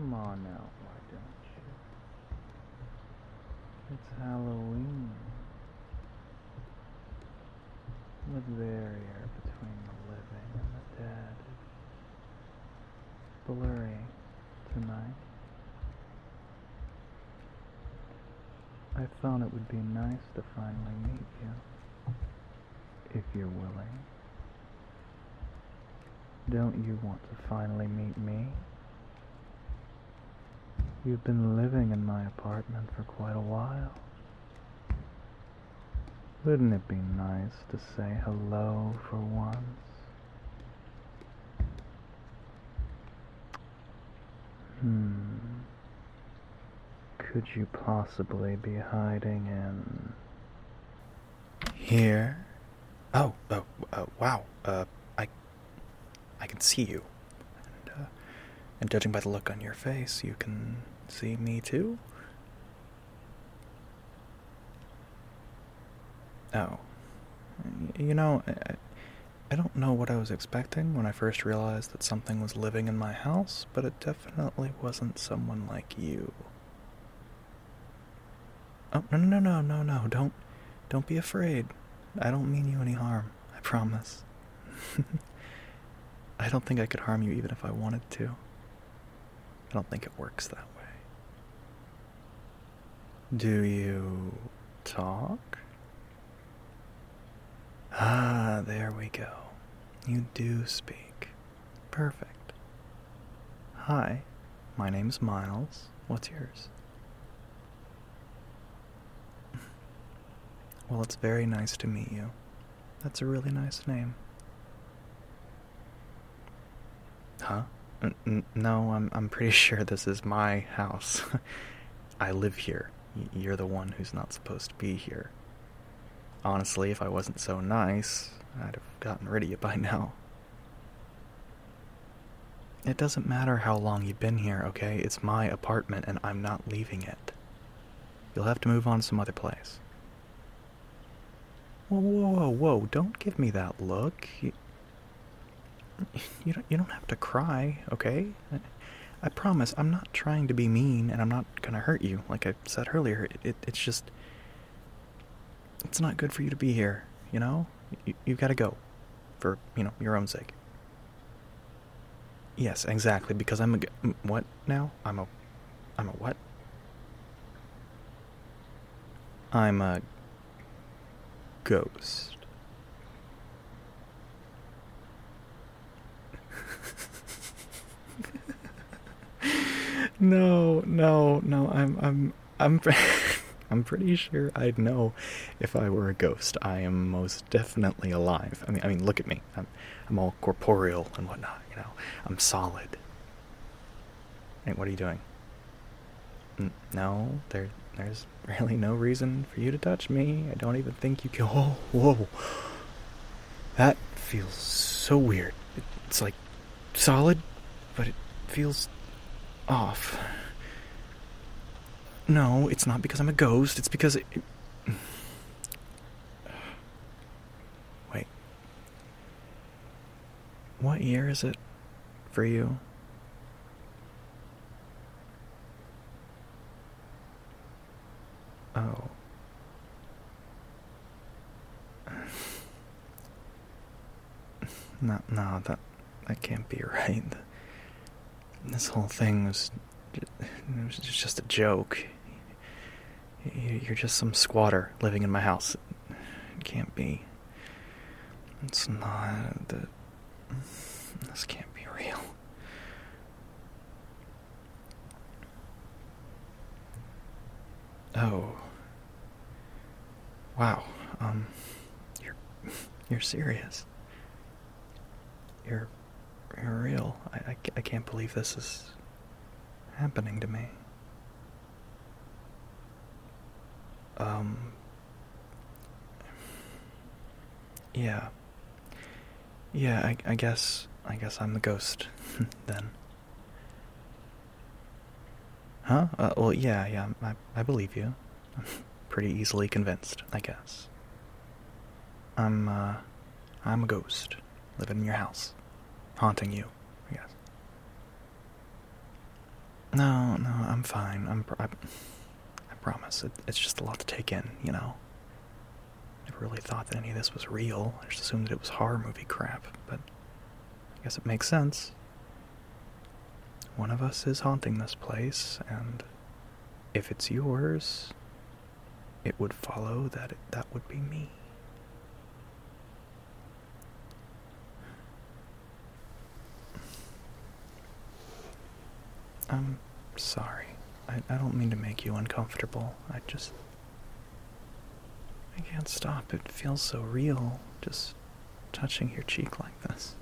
on now, why don't you? It's Halloween. The barrier between the living and the dead is blurry tonight. I thought it would be nice to finally meet you, if you're willing. Don't you want to finally meet me? You've been living in my apartment for quite a while. Wouldn't it be nice to say hello for once? Hmm. Could you possibly be hiding in. Here? Oh, oh, uh, wow. Uh, I, I can see you. And, judging by the look on your face, you can see me too? Oh. You know, I, I don't know what I was expecting when I first realized that something was living in my house, but it definitely wasn't someone like you. Oh, no, no, no, no, no, don't, don't be afraid. I don't mean you any harm, I promise. I don't think I could harm you even if I wanted to. I don't think it works that way. Do you talk? Ah, there we go. You do speak. Perfect. Hi, my name's Miles. What's yours? Well, it's very nice to meet you. That's a really nice name. Huh? No, I'm I'm pretty sure this is my house. I live here. You're the one who's not supposed to be here. Honestly, if I wasn't so nice, I'd have gotten rid of you by now. It doesn't matter how long you've been here, okay? It's my apartment and I'm not leaving it. You'll have to move on to some other place. Whoa, whoa, whoa, whoa, don't give me that look. You, don't, you don't have to cry, okay? I, I promise, I'm not trying to be mean and I'm not gonna hurt you, like I said earlier. It, it, it's just. It's not good for you to be here, you know? You, you gotta go. For, you know, your own sake. Yes, exactly, because I'm a What now? I'm a. I'm a what? I'm a ghost. No, no, no. I'm I'm I'm I'm pretty sure I'd know if I were a ghost. I am most definitely alive. I mean, I mean, look at me. I'm I'm all corporeal and whatnot. You know, I'm solid. Hey, what are you doing? No, there there's really no reason for you to touch me. I don't even think you can. Oh, whoa. That feels so weird. It's like solid, but it feels off. No, it's not because I'm a ghost. It's because it. it- Wait. What year is it for you? Oh. No, no, that that can't be right. This whole thing was—it was just a joke. You- You're just some squatter living in my house. It can't be. It's not. The, this can't be real. Oh. Wow. Um, you're you're serious. You're real. I, I, I can't believe this is happening to me. Um. Yeah. Yeah, I, I guess I guess I'm the ghost then. Huh? Uh, well, yeah, yeah. I I believe you. I'm pretty easily convinced, I guess. I'm uh, I'm a ghost living in your house, haunting you. I guess. No, no, I'm fine. I'm. I, I promise. It, it's just a lot to take in, you know. Never really thought that any of this was real. I just assumed that it was horror movie crap. But I guess it makes sense. One of us is haunting this place, and if it's yours, it would follow that it, that would be me. I'm sorry. I, I don't mean to make you uncomfortable. I just. I can't stop. It feels so real, just touching your cheek like this.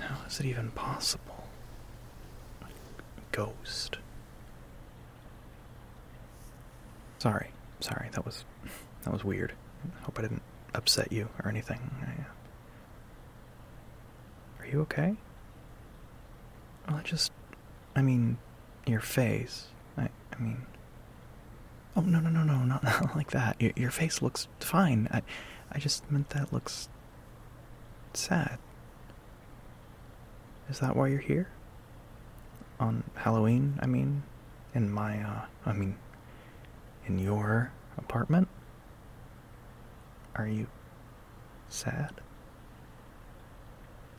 How is it even possible? A ghost. Sorry, sorry. That was that was weird. I hope I didn't upset you or anything. I, uh, Are you okay? Well, I just, I mean, your face. I, I mean. Oh no no no no not, not like that. Your your face looks fine. I, I just meant that looks sad. Is that why you're here? On Halloween, I mean, in my, uh, I mean, in your apartment? Are you sad?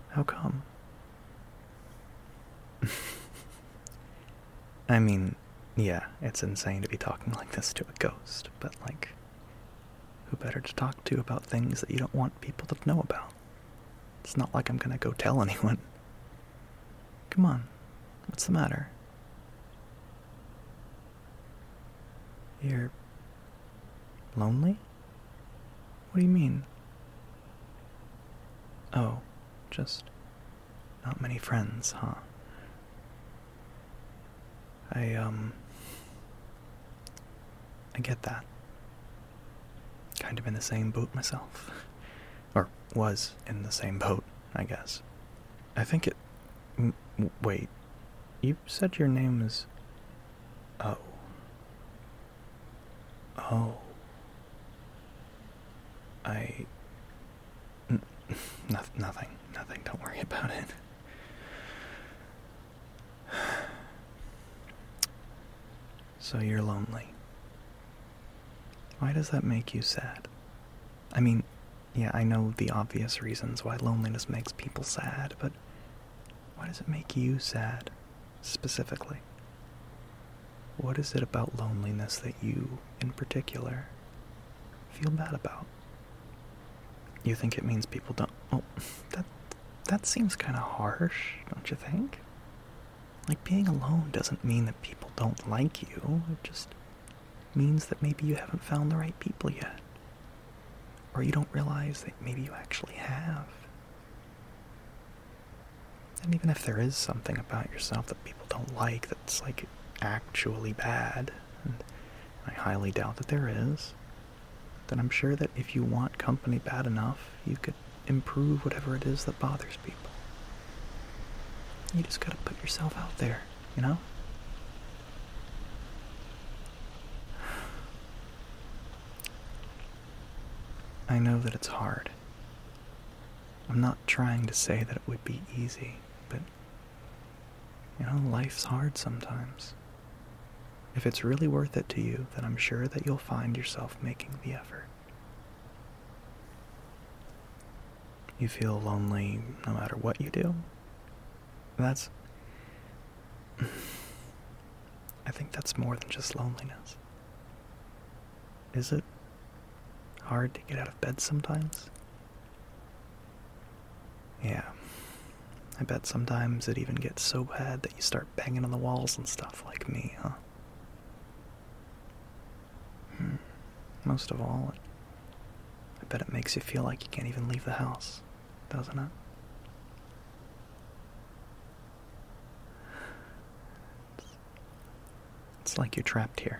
How come? I mean, yeah, it's insane to be talking like this to a ghost, but like, who better to talk to about things that you don't want people to know about? It's not like I'm gonna go tell anyone. Come on, what's the matter? You're lonely? What do you mean? Oh, just not many friends, huh? I, um. I get that. Kind of in the same boat myself. Or was in the same boat, I guess. I think it. m- Wait. You said your name is. Oh. Oh. I. N- noth- nothing. Nothing. Don't worry about it. So you're lonely. Why does that make you sad? I mean, yeah, I know the obvious reasons why loneliness makes people sad, but why does it make you sad, specifically? What is it about loneliness that you, in particular, feel bad about? You think it means people don't. Oh, that that seems kind of harsh, don't you think? Like being alone doesn't mean that people don't like you. It just means that maybe you haven't found the right people yet. Or you don't realize that maybe you actually have. And even if there is something about yourself that people don't like that's like actually bad, and I highly doubt that there is, then I'm sure that if you want company bad enough, you could improve whatever it is that bothers people. You just gotta put yourself out there, you know? I know that it's hard. I'm not trying to say that it would be easy, but you know, life's hard sometimes. If it's really worth it to you, then I'm sure that you'll find yourself making the effort. You feel lonely no matter what you do? That's. I think that's more than just loneliness. Is it hard to get out of bed sometimes? Yeah. I bet sometimes it even gets so bad that you start banging on the walls and stuff like me, huh? Hmm. Most of all, I bet it makes you feel like you can't even leave the house, doesn't it? It's like you're trapped here,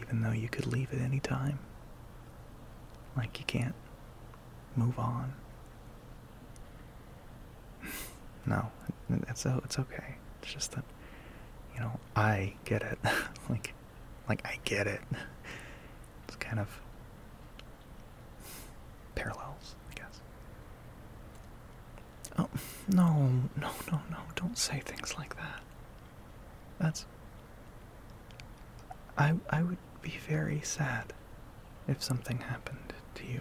even though you could leave at any time. Like you can't move on. No, it's it's okay. It's just that, you know, I get it. like, like I get it. It's kind of parallels, I guess. Oh, No, no, no, no. Don't say things like that. That's. I, I would be very sad if something happened to you.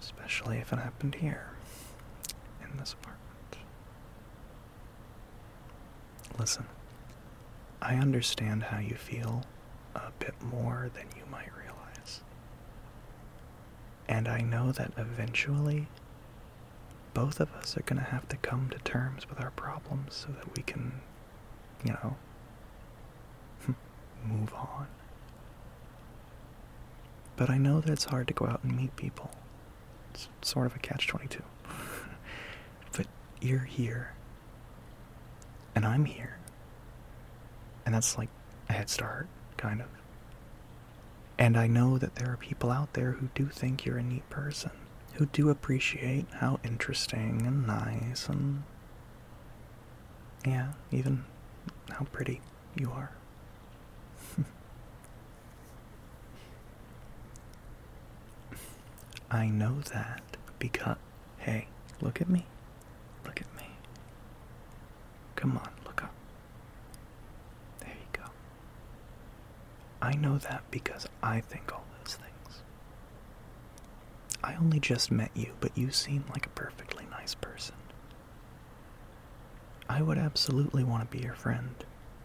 Especially if it happened here, in this apartment. Listen, I understand how you feel a bit more than you might realize. And I know that eventually, both of us are going to have to come to terms with our problems so that we can, you know, move on. But I know that it's hard to go out and meet people. It's sort of a catch 22. but you're here. And I'm here. And that's like a head start, kind of. And I know that there are people out there who do think you're a neat person, who do appreciate how interesting and nice and. Yeah, even how pretty you are. I know that because. Hey, look at me. Look at me. Come on, look up. There you go. I know that because I think all those things. I only just met you, but you seem like a perfectly nice person. I would absolutely want to be your friend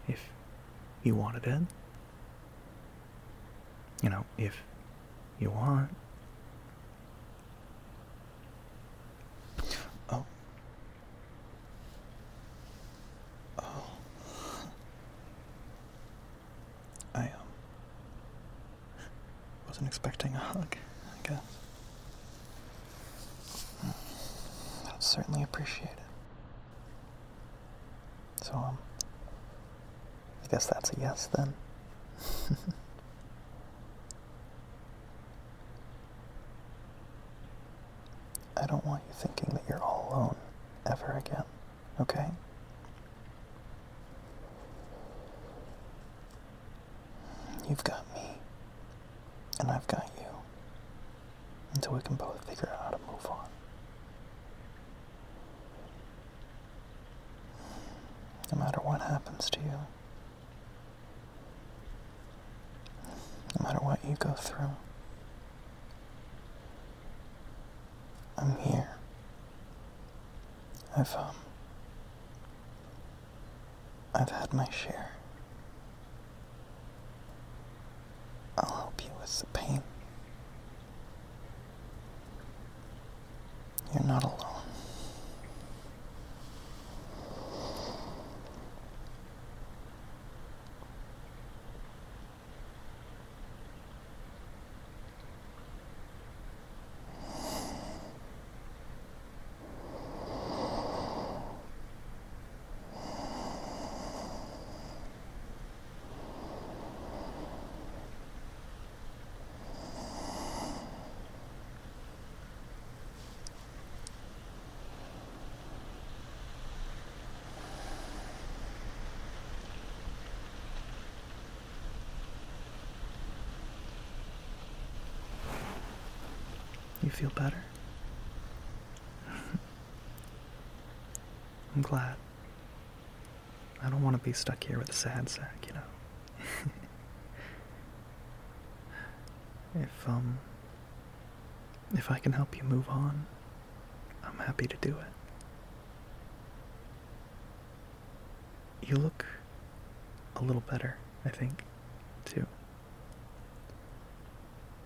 if you wanted it. You know, if you want. Oh. Oh. I um wasn't expecting a hug, I guess. That's certainly appreciated. So um I guess that's a yes then. I don't want you thinking that you're all alone ever again, okay? You've got me, and I've got you, until we can both figure out how to move on. No matter what happens to you, no matter what you go through, I'm here. I've um I've had my share. I'll help you with the pain. You're not alone. You feel better? I'm glad. I don't want to be stuck here with a sad sack, you know. if um if I can help you move on, I'm happy to do it. You look a little better, I think, too.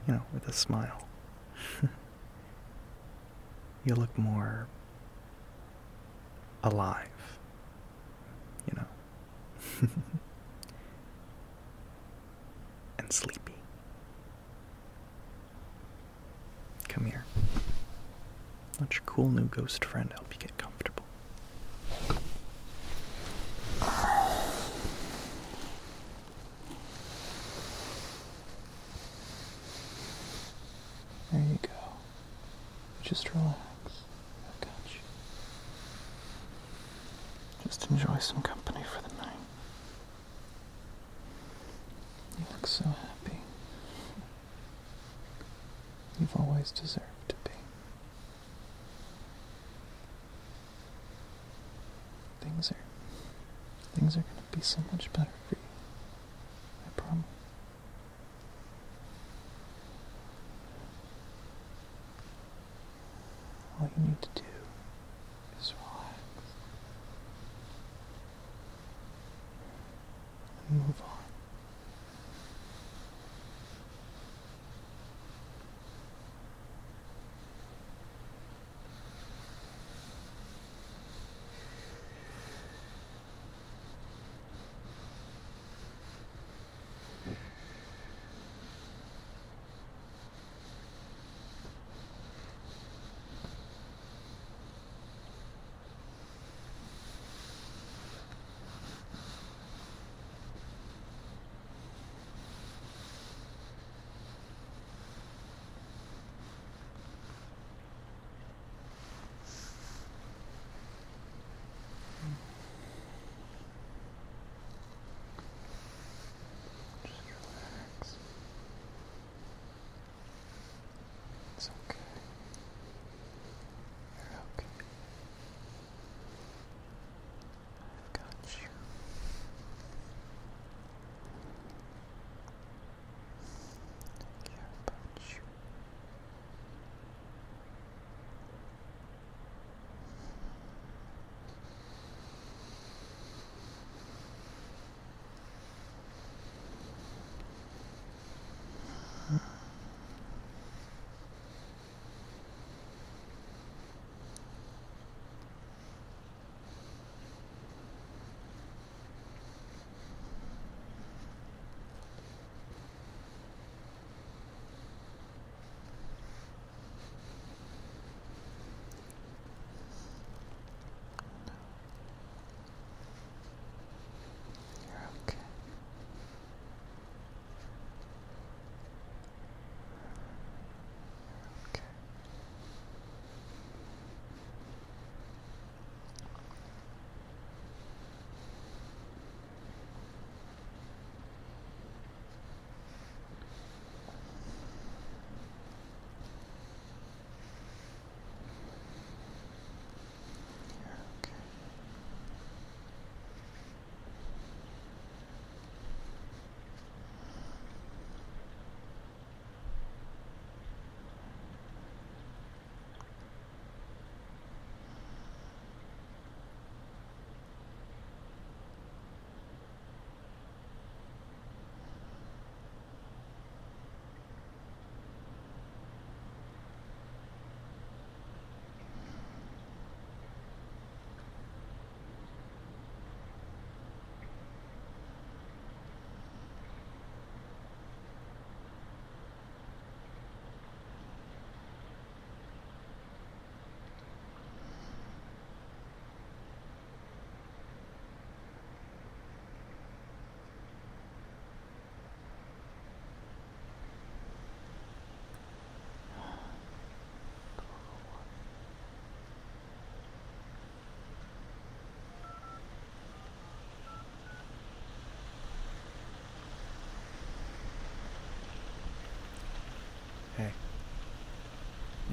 You know, with a smile. you look more alive, you know, and sleepy. Come here. Let your cool new ghost friend help you get comfortable. There you go. Just relax. I got you. Just enjoy some company for the night. You look so happy. You've always deserved to be. things are going to be so much better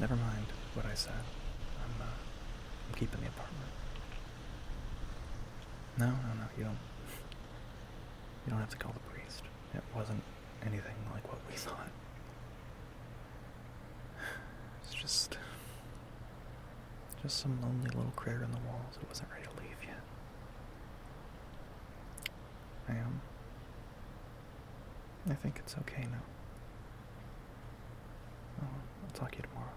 Never mind what I said. I'm, uh, I'm keeping the apartment. No, no, no, you don't. You don't have to call the priest. It wasn't anything like what we thought. It's just. Just some lonely little critter in the walls who wasn't ready to leave yet. I am. I think it's okay now. I'll talk to you tomorrow.